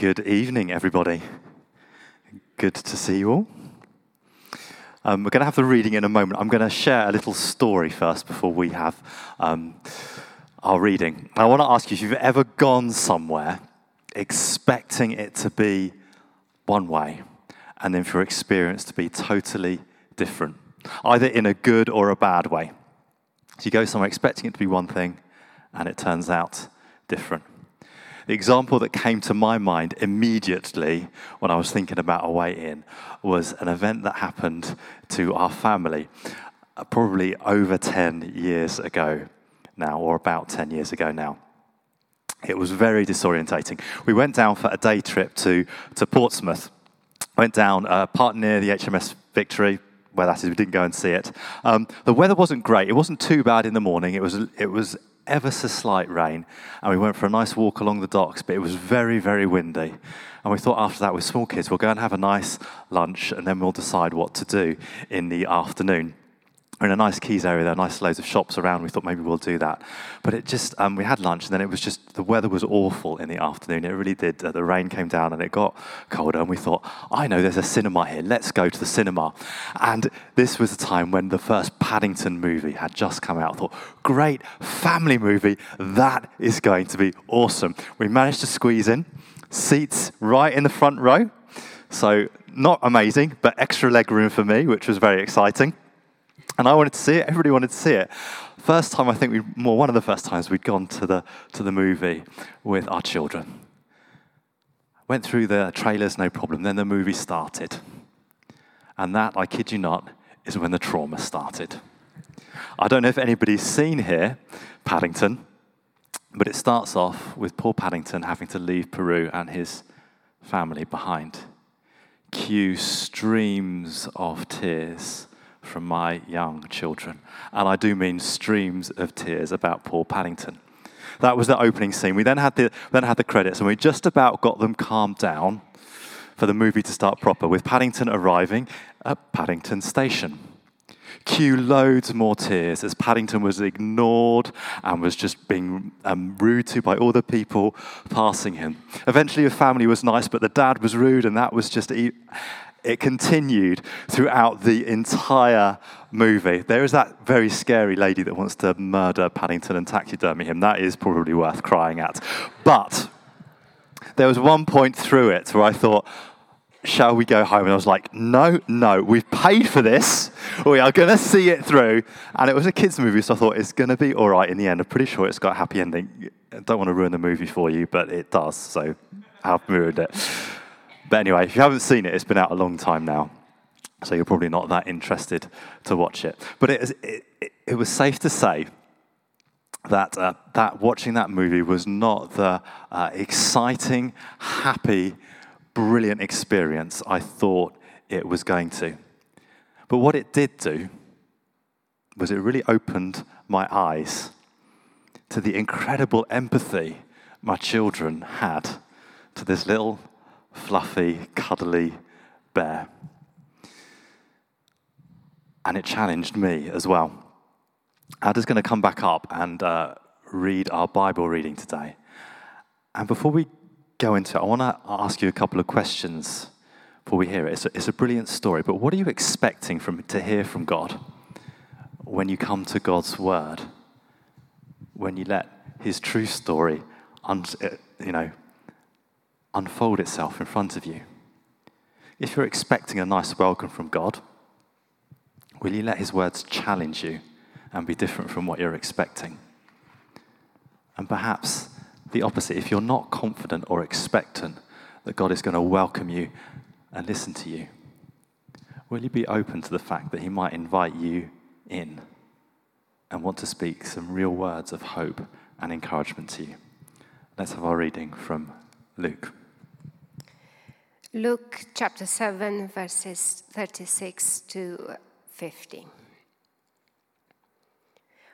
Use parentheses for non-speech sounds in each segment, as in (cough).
Good evening, everybody. Good to see you all. Um, we're going to have the reading in a moment. I'm going to share a little story first before we have um, our reading. I want to ask you if you've ever gone somewhere expecting it to be one way, and then for your experience to be totally different, either in a good or a bad way. So you go somewhere expecting it to be one thing, and it turns out different. The example that came to my mind immediately when I was thinking about a way in was an event that happened to our family uh, probably over 10 years ago now, or about 10 years ago now. It was very disorientating. We went down for a day trip to, to Portsmouth. Went down uh, part near the HMS Victory, where that is. We didn't go and see it. Um, the weather wasn't great. It wasn't too bad in the morning. It was, it was ever so slight rain, and we went for a nice walk along the docks, but it was very, very windy. And we thought after that, with small kids, we'll go and have a nice lunch, and then we'll decide what to do in the afternoon. We're in a nice quays area, there nice loads of shops around. We thought maybe we'll do that. But it just, um, we had lunch, and then it was just, the weather was awful in the afternoon. It really did. Uh, the rain came down and it got colder, and we thought, I know there's a cinema here. Let's go to the cinema. And this was the time when the first Paddington movie had just come out. I thought, great family movie. That is going to be awesome. We managed to squeeze in seats right in the front row. So, not amazing, but extra leg room for me, which was very exciting. And I wanted to see it. Everybody wanted to see it. First time, I think we, well, one of the first times we'd gone to the, to the movie with our children. Went through the trailers, no problem. Then the movie started. And that, I kid you not, is when the trauma started. I don't know if anybody's seen here Paddington, but it starts off with poor Paddington having to leave Peru and his family behind. Cue streams of tears from my young children. And I do mean streams of tears about Paul Paddington. That was the opening scene. We then had the, then had the credits, and we just about got them calmed down for the movie to start proper, with Paddington arriving at Paddington Station. Cue loads more tears as Paddington was ignored and was just being um, rude to by all the people passing him. Eventually, the family was nice, but the dad was rude, and that was just. E- it continued throughout the entire movie. There is that very scary lady that wants to murder Paddington and taxidermy him. That is probably worth crying at. But there was one point through it where I thought, shall we go home? And I was like, no, no, we've paid for this. We are going to see it through. And it was a kids' movie, so I thought it's going to be all right in the end. I'm pretty sure it's got a happy ending. I don't want to ruin the movie for you, but it does, so I've ruined it. But anyway, if you haven't seen it, it's been out a long time now. So you're probably not that interested to watch it. But it, it, it was safe to say that, uh, that watching that movie was not the uh, exciting, happy, brilliant experience I thought it was going to. But what it did do was it really opened my eyes to the incredible empathy my children had to this little fluffy, cuddly bear. And it challenged me as well. Ada's going to come back up and uh, read our Bible reading today. And before we go into it, I want to ask you a couple of questions before we hear it. It's a, it's a brilliant story, but what are you expecting from, to hear from God when you come to God's Word? When you let His true story, un, uh, you know, unfold itself in front of you. If you're expecting a nice welcome from God, will you let His words challenge you and be different from what you're expecting? And perhaps the opposite, if you're not confident or expectant that God is going to welcome you and listen to you, will you be open to the fact that He might invite you in and want to speak some real words of hope and encouragement to you? Let's have our reading from Luke. Luke chapter 7, verses 36 to 50.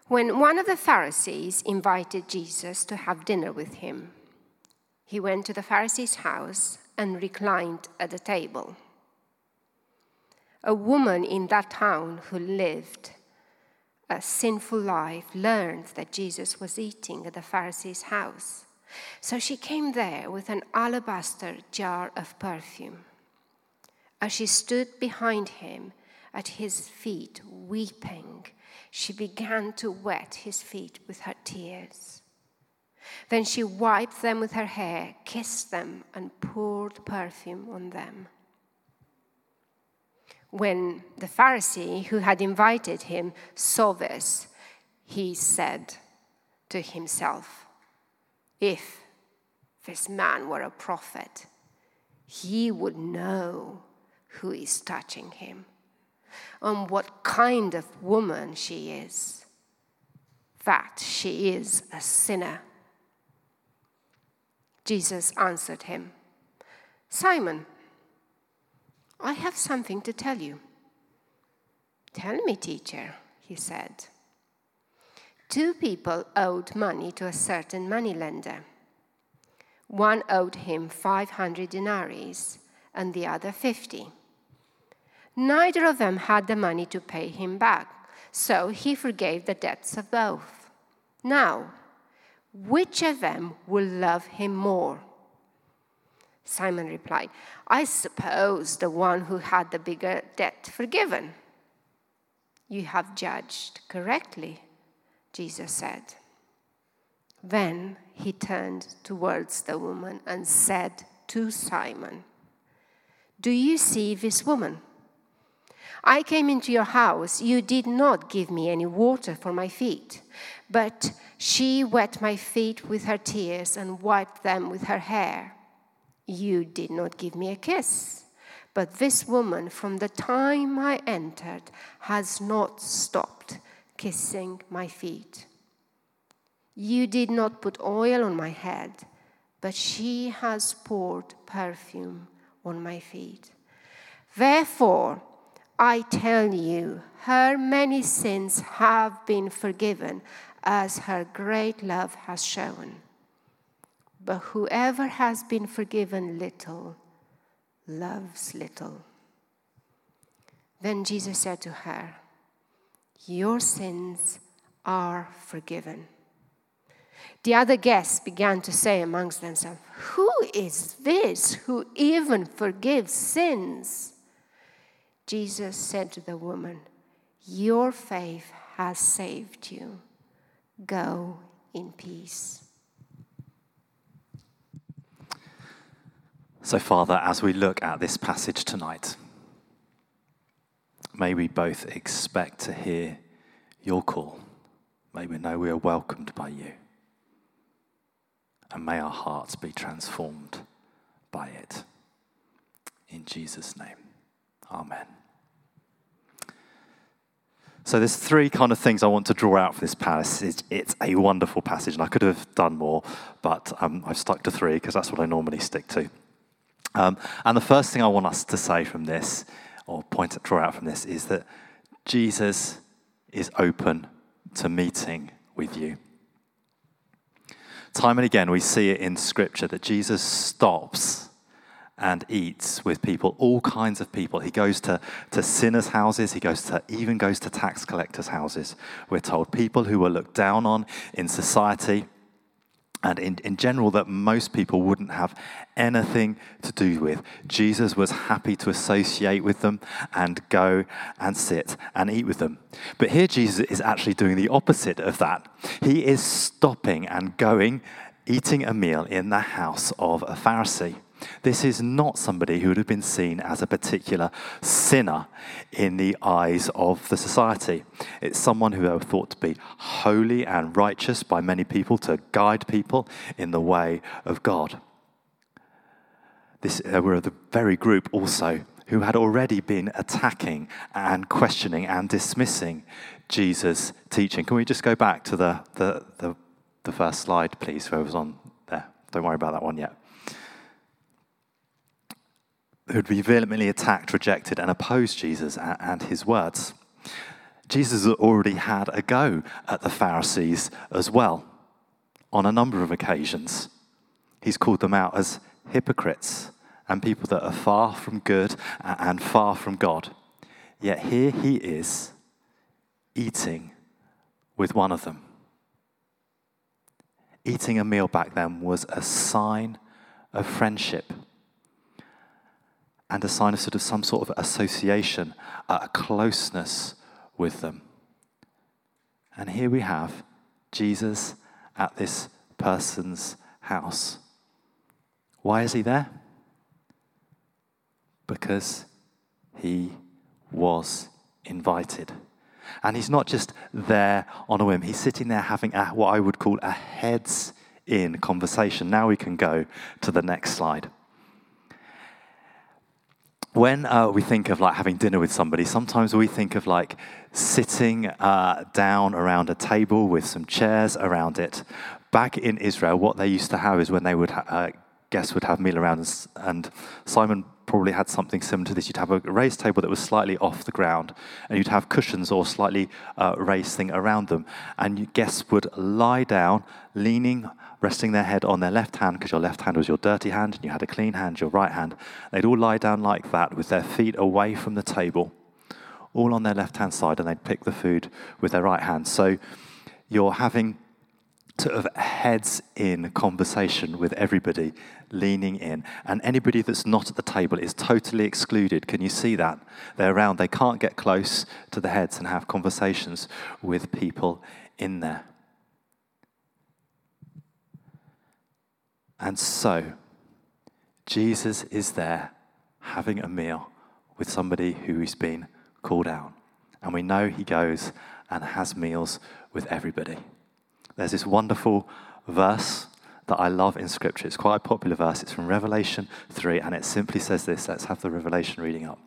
When one of the Pharisees invited Jesus to have dinner with him, he went to the Pharisee's house and reclined at the table. A woman in that town who lived a sinful life learned that Jesus was eating at the Pharisee's house. So she came there with an alabaster jar of perfume. As she stood behind him at his feet, weeping, she began to wet his feet with her tears. Then she wiped them with her hair, kissed them, and poured perfume on them. When the Pharisee who had invited him saw this, he said to himself, If this man were a prophet, he would know who is touching him and what kind of woman she is, that she is a sinner. Jesus answered him, Simon, I have something to tell you. Tell me, teacher, he said. Two people owed money to a certain moneylender. One owed him 500 denarii and the other 50. Neither of them had the money to pay him back, so he forgave the debts of both. Now, which of them will love him more? Simon replied, I suppose the one who had the bigger debt forgiven. You have judged correctly, Jesus said. Then he turned towards the woman and said to Simon, Do you see this woman? I came into your house. You did not give me any water for my feet, but she wet my feet with her tears and wiped them with her hair. You did not give me a kiss, but this woman, from the time I entered, has not stopped kissing my feet. You did not put oil on my head, but she has poured perfume on my feet. Therefore, I tell you, her many sins have been forgiven as her great love has shown. But whoever has been forgiven little loves little. Then Jesus said to her, Your sins are forgiven. The other guests began to say amongst themselves, Who is this who even forgives sins? Jesus said to the woman, Your faith has saved you. Go in peace. So, Father, as we look at this passage tonight, may we both expect to hear your call. May we know we are welcomed by you. And may our hearts be transformed by it. In Jesus' name. Amen. So there's three kind of things I want to draw out for this passage. It's a wonderful passage, and I could have done more, but um, I've stuck to three because that's what I normally stick to. Um, and the first thing I want us to say from this, or point draw out from this, is that Jesus is open to meeting with you. Time and again, we see it in Scripture that Jesus stops and eats with people, all kinds of people. He goes to, to sinners' houses, he goes to even goes to tax collectors' houses. We're told people who were looked down on in society and in, in general that most people wouldn't have anything to do with. Jesus was happy to associate with them and go and sit and eat with them. But here Jesus is actually doing the opposite of that. He is stopping and going, eating a meal in the house of a Pharisee. This is not somebody who would have been seen as a particular sinner in the eyes of the society. It's someone who they were thought to be holy and righteous by many people to guide people in the way of God. This, they were the very group also who had already been attacking and questioning and dismissing Jesus' teaching. Can we just go back to the, the, the, the first slide, please, whoever's on there? Don't worry about that one yet who would be vehemently attacked, rejected, and opposed Jesus and his words. Jesus already had a go at the Pharisees as well on a number of occasions. He's called them out as hypocrites and people that are far from good and far from God. Yet here he is eating with one of them. eating a meal back then was a sign of friendship and a sign of sort of some sort of association, a closeness with them. And here we have Jesus at this person's house. Why is he there? Because he was invited. And he's not just there on a whim, he's sitting there having a, what I would call a heads in conversation. Now we can go to the next slide. When uh, we think of like having dinner with somebody, sometimes we think of like sitting uh, down around a table with some chairs around it. Back in Israel, what they used to have is when they would ha- uh, guests would have meal around, and Simon probably had something similar to this. You'd have a raised table that was slightly off the ground, and you'd have cushions or slightly uh, raised thing around them. And guests would lie down, leaning, resting their head on their left hand, because your left hand was your dirty hand, and you had a clean hand, your right hand. They'd all lie down like that, with their feet away from the table, all on their left hand side, and they'd pick the food with their right hand. So you're having sort of heads in conversation with everybody leaning in. And anybody that's not at the table is totally excluded. Can you see that? They're around, they can't get close to the heads and have conversations with people in there. And so, Jesus is there having a meal with somebody who has been called out. And we know he goes and has meals with everybody. There's this wonderful verse that I love in Scripture. It's quite a popular verse. It's from Revelation 3, and it simply says this. Let's have the Revelation reading up.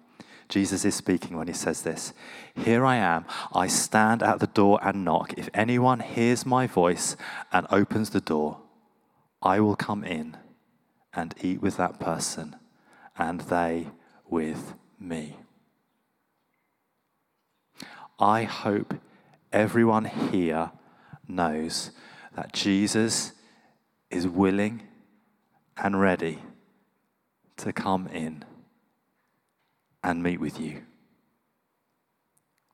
Jesus is speaking when he says this Here I am. I stand at the door and knock. If anyone hears my voice and opens the door, I will come in and eat with that person, and they with me. I hope everyone here knows that Jesus is willing and ready to come in and meet with you.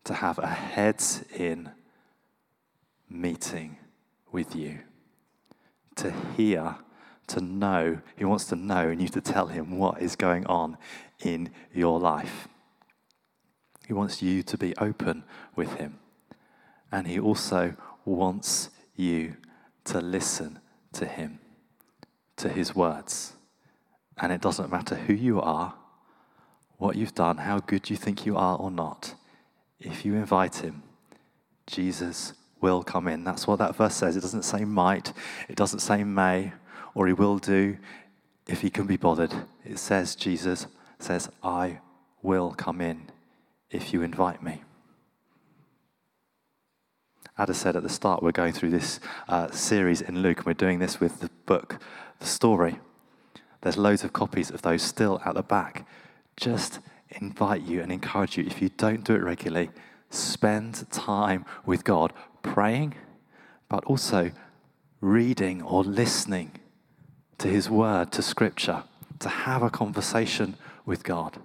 To have a heads in meeting with you. To hear, to know. He wants to know and you to tell him what is going on in your life. He wants you to be open with him. And he also wants you to listen to him, to his words. And it doesn't matter who you are, what you've done, how good you think you are or not. If you invite him, Jesus will come in. That's what that verse says. It doesn't say might, it doesn't say may, or he will do if he can be bothered. It says, Jesus says, I will come in if you invite me. Ada said at the start, we're going through this uh, series in Luke, and we're doing this with the book, The Story. There's loads of copies of those still at the back. Just invite you and encourage you, if you don't do it regularly, spend time with God praying, but also reading or listening to His Word, to Scripture, to have a conversation with God,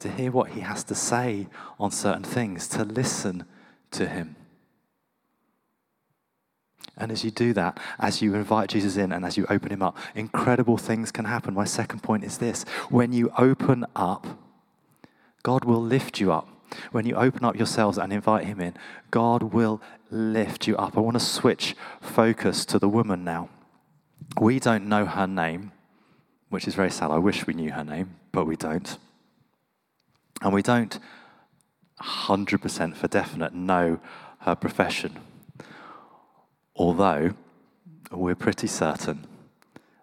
to hear what He has to say on certain things, to listen to Him. And as you do that, as you invite Jesus in and as you open Him up, incredible things can happen. My second point is this when you open up, God will lift you up. When you open up yourselves and invite Him in, God will lift you up. I want to switch focus to the woman now. We don't know her name, which is very sad. I wish we knew her name, but we don't. And we don't 100% for definite know her profession. Although we're pretty certain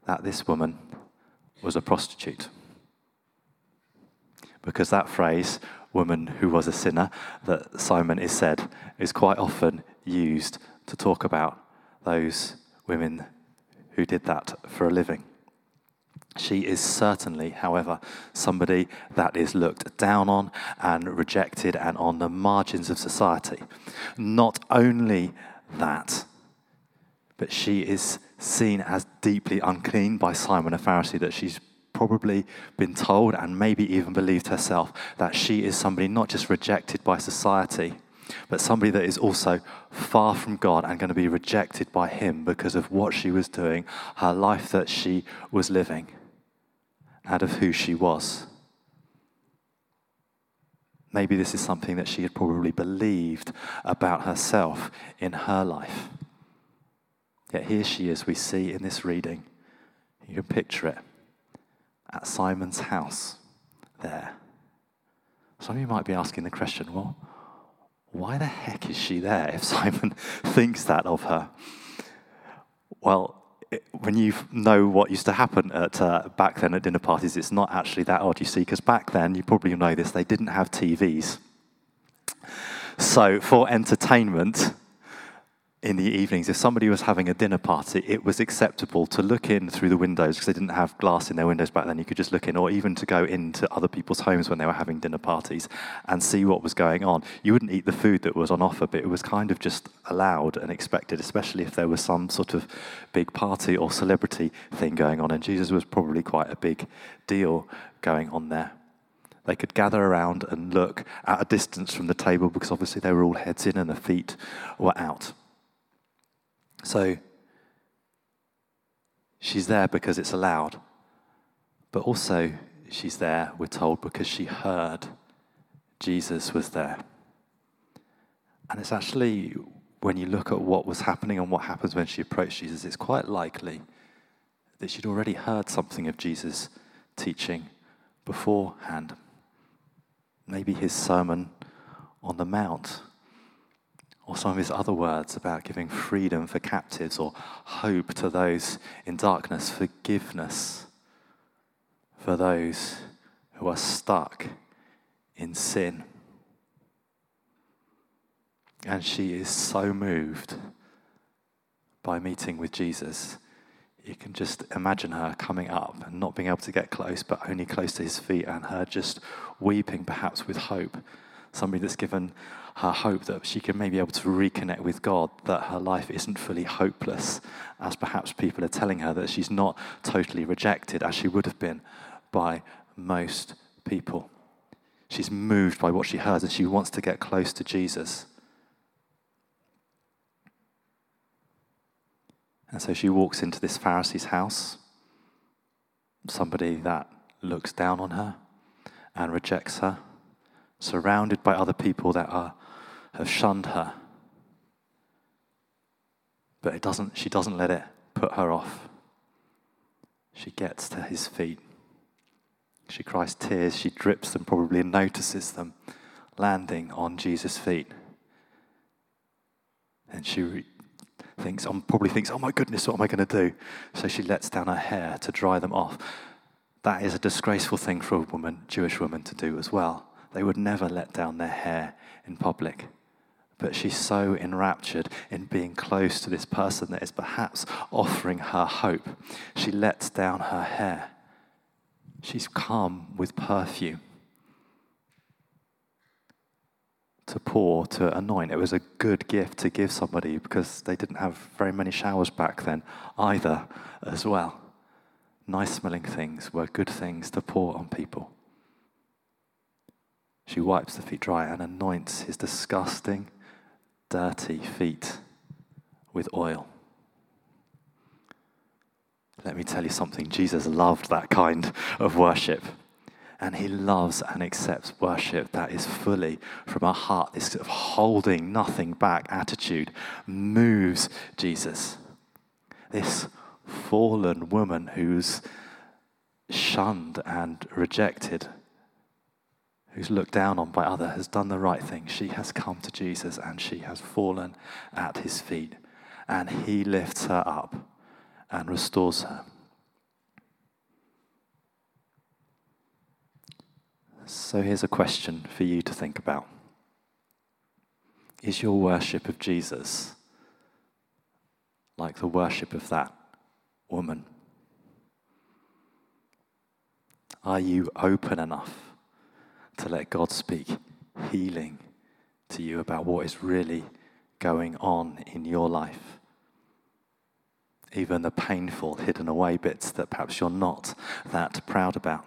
that this woman was a prostitute. Because that phrase, woman who was a sinner, that Simon is said, is quite often used to talk about those women who did that for a living. She is certainly, however, somebody that is looked down on and rejected and on the margins of society. Not only that, but she is seen as deeply unclean by Simon, a Pharisee, that she's probably been told and maybe even believed herself that she is somebody not just rejected by society, but somebody that is also far from God and going to be rejected by Him because of what she was doing, her life that she was living, and of who she was. Maybe this is something that she had probably believed about herself in her life. Yet here she is, we see in this reading. You can picture it at Simon's house there. Some of you might be asking the question, well, why the heck is she there if (laughs) Simon thinks that of her? Well, it, when you know what used to happen at uh, back then at dinner parties, it's not actually that odd, you see, because back then, you probably know this, they didn't have TVs. So for entertainment, in the evenings, if somebody was having a dinner party, it was acceptable to look in through the windows because they didn't have glass in their windows back then. You could just look in, or even to go into other people's homes when they were having dinner parties and see what was going on. You wouldn't eat the food that was on offer, but it was kind of just allowed and expected, especially if there was some sort of big party or celebrity thing going on. And Jesus was probably quite a big deal going on there. They could gather around and look at a distance from the table because obviously they were all heads in and the feet were out. So she's there because it's allowed, but also she's there, we're told, because she heard Jesus was there. And it's actually, when you look at what was happening and what happens when she approached Jesus, it's quite likely that she'd already heard something of Jesus' teaching beforehand. Maybe his sermon on the Mount or some of his other words about giving freedom for captives or hope to those in darkness, forgiveness for those who are stuck in sin. And she is so moved by meeting with Jesus. You can just imagine her coming up and not being able to get close, but only close to his feet, and her just weeping, perhaps with hope. Somebody that's given her hope that she can maybe be able to reconnect with God, that her life isn't fully hopeless, as perhaps people are telling her, that she's not totally rejected, as she would have been by most people. She's moved by what she heard and she wants to get close to Jesus. And so she walks into this Pharisee's house, somebody that looks down on her and rejects her, surrounded by other people that are have shunned her. But it doesn't, she doesn't let it put her off. She gets to his feet. She cries tears, she drips them probably and notices them landing on Jesus' feet. And she re- thinks, um, probably thinks, oh my goodness, what am I going to do? So she lets down her hair to dry them off. That is a disgraceful thing for a woman, Jewish woman, to do as well. They would never let down their hair in public but she's so enraptured in being close to this person that is perhaps offering her hope. She lets down her hair. She's come with perfume to pour, to anoint. It was a good gift to give somebody because they didn't have very many showers back then either, as well. Nice smelling things were good things to pour on people. She wipes the feet dry and anoints his disgusting, dirty feet with oil. Let me tell you something Jesus loved that kind of worship. And he loves and accepts worship that is fully from our heart. This sort of holding nothing back attitude moves Jesus. This fallen woman who's shunned and rejected who's looked down on by other, has done the right thing. She has come to Jesus and she has fallen at his feet. And he lifts her up and restores her. So here's a question for you to think about Is your worship of Jesus like the worship of that woman? Are you open enough? To let God speak healing to you about what is really going on in your life. Even the painful, hidden away bits that perhaps you're not that proud about.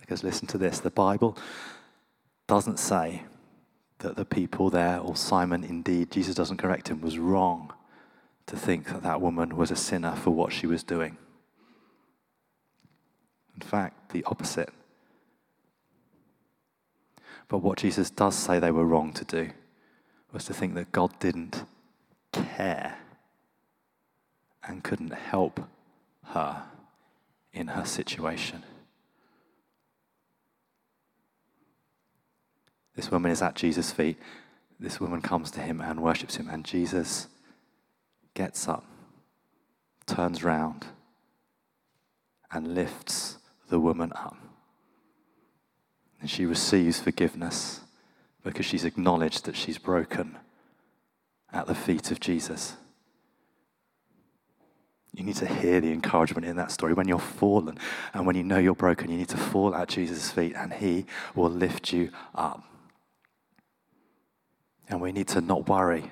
Because listen to this the Bible doesn't say that the people there, or Simon indeed, Jesus doesn't correct him, was wrong to think that that woman was a sinner for what she was doing. Fact, the opposite. But what Jesus does say they were wrong to do was to think that God didn't care and couldn't help her in her situation. This woman is at Jesus' feet. This woman comes to him and worships him, and Jesus gets up, turns round, and lifts the woman up. And she receives forgiveness because she's acknowledged that she's broken at the feet of Jesus. You need to hear the encouragement in that story. When you're fallen and when you know you're broken, you need to fall at Jesus' feet and he will lift you up. And we need to not worry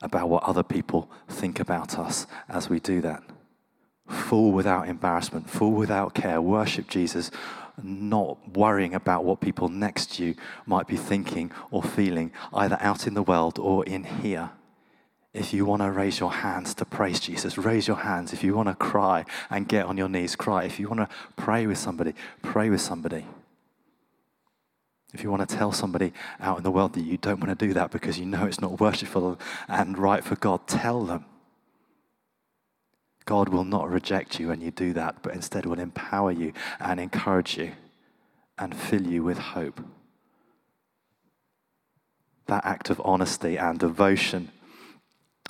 about what other people think about us as we do that. Fall without embarrassment, fall without care, worship Jesus, not worrying about what people next to you might be thinking or feeling, either out in the world or in here. If you want to raise your hands to praise Jesus, raise your hands. If you want to cry and get on your knees, cry. If you want to pray with somebody, pray with somebody. If you want to tell somebody out in the world that you don't want to do that because you know it's not worshipful and right for God, tell them. God will not reject you when you do that, but instead will empower you and encourage you and fill you with hope. That act of honesty and devotion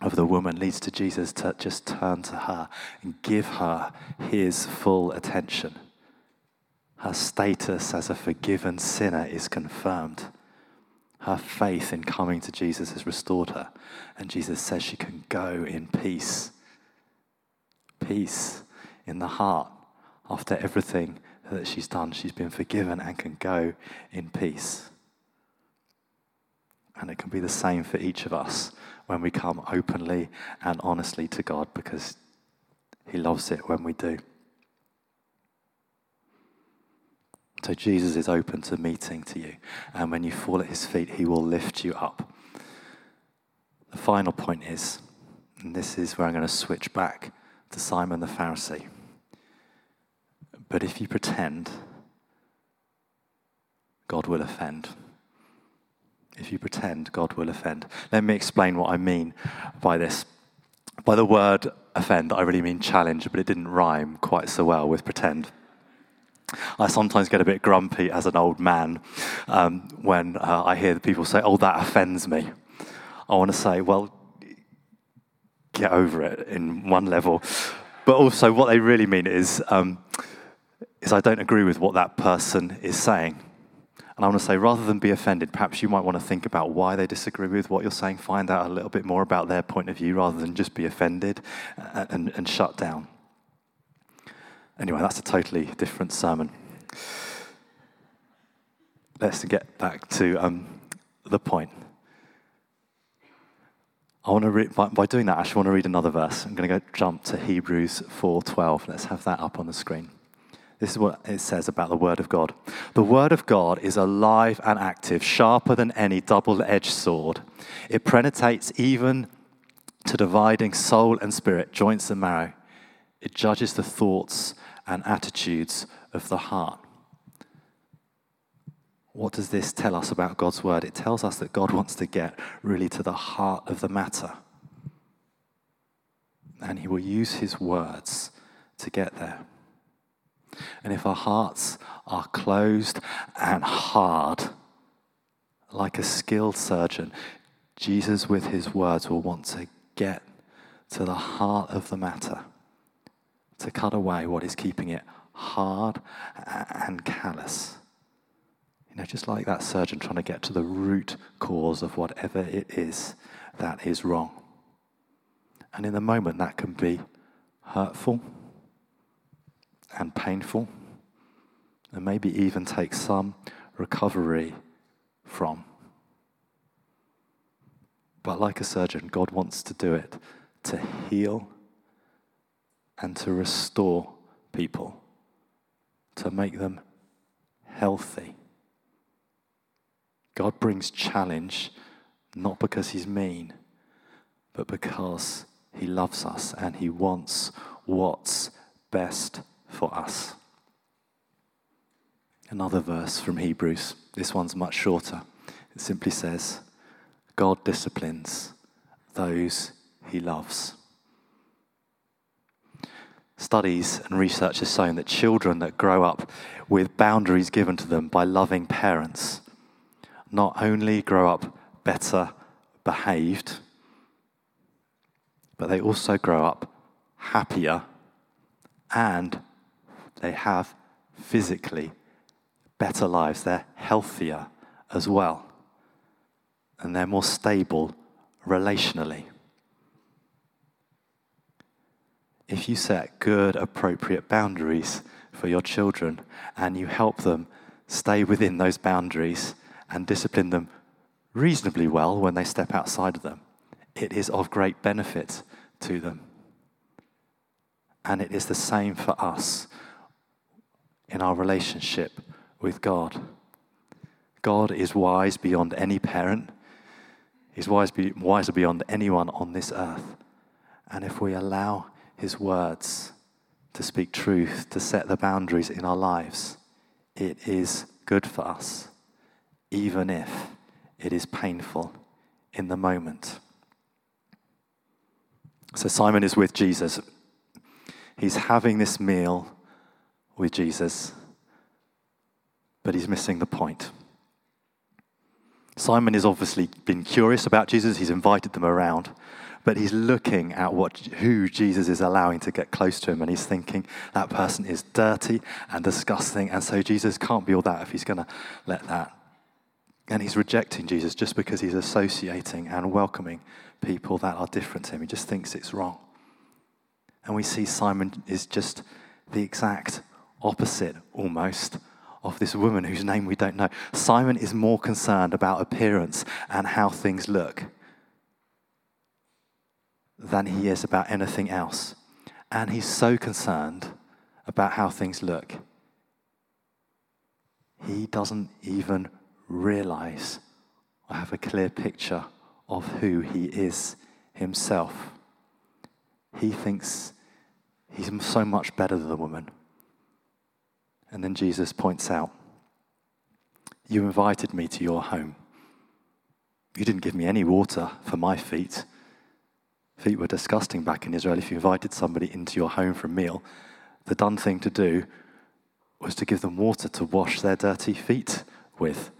of the woman leads to Jesus to just turn to her and give her his full attention her status as a forgiven sinner is confirmed. Her faith in coming to Jesus has restored her. And Jesus says she can go in peace. Peace in the heart. After everything that she's done, she's been forgiven and can go in peace. And it can be the same for each of us when we come openly and honestly to God because He loves it when we do. So Jesus is open to meeting to you. And when you fall at his feet, he will lift you up. The final point is, and this is where I'm going to switch back to Simon the Pharisee. But if you pretend, God will offend. If you pretend, God will offend. Let me explain what I mean by this. By the word offend, I really mean challenge, but it didn't rhyme quite so well with pretend. I sometimes get a bit grumpy as an old man um, when uh, I hear people say, Oh, that offends me. I want to say, Well, get over it in one level. But also, what they really mean is, um, is I don't agree with what that person is saying. And I want to say, rather than be offended, perhaps you might want to think about why they disagree with what you're saying, find out a little bit more about their point of view rather than just be offended and, and, shut down. Anyway, that's a totally different sermon. Let's get back to um, the point. I want to read, by, by, doing that, I actually want to read another verse. I'm going to go jump to Hebrews 4:12. Let's have that up on the screen. This is what it says about the Word of God. The Word of God is alive and active, sharper than any double edged sword. It penetrates even to dividing soul and spirit, joints and marrow. It judges the thoughts and attitudes of the heart. What does this tell us about God's word? It tells us that God wants to get really to the heart of the matter. And he will use his words to get there. And if our hearts are closed and hard, like a skilled surgeon, Jesus, with his words, will want to get to the heart of the matter to cut away what is keeping it hard and callous. You know, just like that surgeon trying to get to the root cause of whatever it is that is wrong. And in the moment, that can be hurtful and painful, and maybe even take some recovery from. But like a surgeon, God wants to do it to heal and to restore people, to make them healthy. God brings challenge not because he's mean, but because he loves us and he wants what's best for us. Another verse from Hebrews. This one's much shorter. It simply says, God disciplines those he loves. Studies and research has shown that children that grow up with boundaries given to them by loving parents not only grow up better behaved, but they also grow up happier and they have physically better lives. They're healthier as well. And they're more stable relationally. If you set good, appropriate boundaries for your children and you help them stay within those boundaries and discipline them reasonably well when they step outside of them, it is of great benefit to them. And it is the same for us in our relationship with God. God is wise beyond any parent. He's wise be, wiser beyond anyone on this earth. And if we allow His words to speak truth, to set the boundaries in our lives, it is good for us, even if it is painful in the moment. So Simon is with Jesus. He's having this meal with Jesus, but he's missing the point. Simon has obviously been curious about Jesus, he's invited them around, but he's looking at what, who Jesus is allowing to get close to him, and he's thinking that person is dirty and disgusting, and so Jesus can't be all that if he's going to let that. And he's rejecting Jesus just because he's associating and welcoming people that are different to him. He just thinks it's wrong. And we see Simon is just the exact opposite almost of this woman whose name we don't know. Simon is more concerned about appearance and how things look than he is about anything else. And he's so concerned about how things look, he doesn't even realize I have a clear picture of who he is himself. He thinks he's so much better than the woman. And then Jesus points out, You invited me to your home. You didn't give me any water for my feet. Feet were disgusting back in Israel. If you invited somebody into your home for a meal, the done thing to do was to give them water to wash their dirty feet with.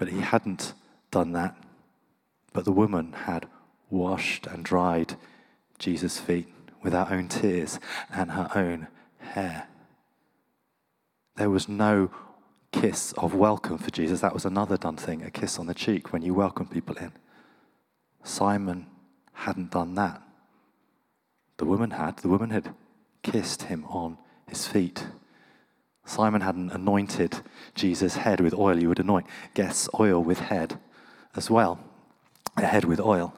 But he hadn't done that. But the woman had washed and dried Jesus' feet with her own tears and her own hair. There was no kiss of welcome for Jesus. That was another done thing, a kiss on the cheek when you welcome people in. Simon hadn't done that. The woman had. The woman had kissed him on his feet. Simon hadn't anointed Jesus' head with oil. You would anoint guests' oil with head as well, a head with oil.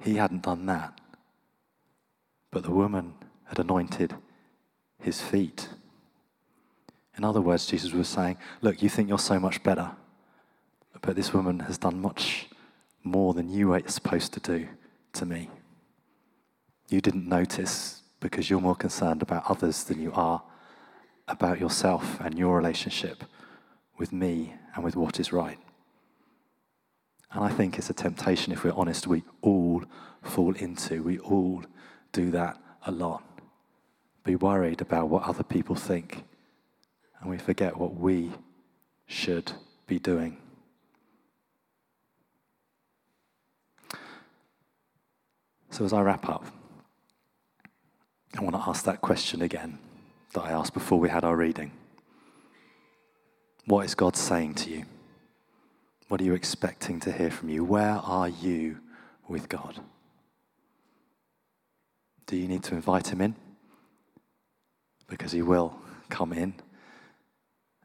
He hadn't done that. But the woman had anointed his feet. In other words, Jesus was saying, Look, you think you're so much better, but this woman has done much more than you were supposed to do to me. You didn't notice because you're more concerned about others than you are about yourself and your relationship with me and with what is right. And I think it's a temptation, if we're honest, we all fall into. We all do that a lot. Be worried about what other people think, and we forget what we should be doing. So, as I wrap up, I want to ask that question again that I asked before we had our reading. What is God saying to you? What are you expecting to hear from you? Where are you with God? Do you need to invite Him in? Because He will come in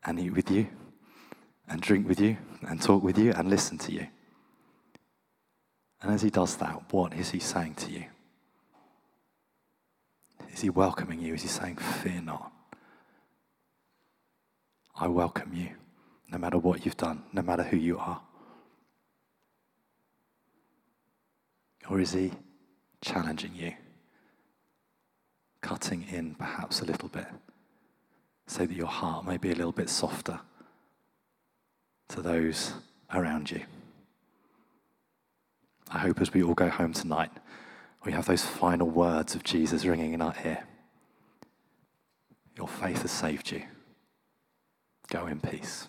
and eat with you, and drink with you, and talk with you, and listen to you. And as He does that, what is He saying to you? Is he welcoming you? Is he saying, Fear not? I welcome you no matter what you've done, no matter who you are? Or is he challenging you, cutting in perhaps a little bit, so that your heart may be a little bit softer to those around you? I hope as we all go home tonight, we have those final words of Jesus ringing in our ear. Your faith has saved you. Go in peace.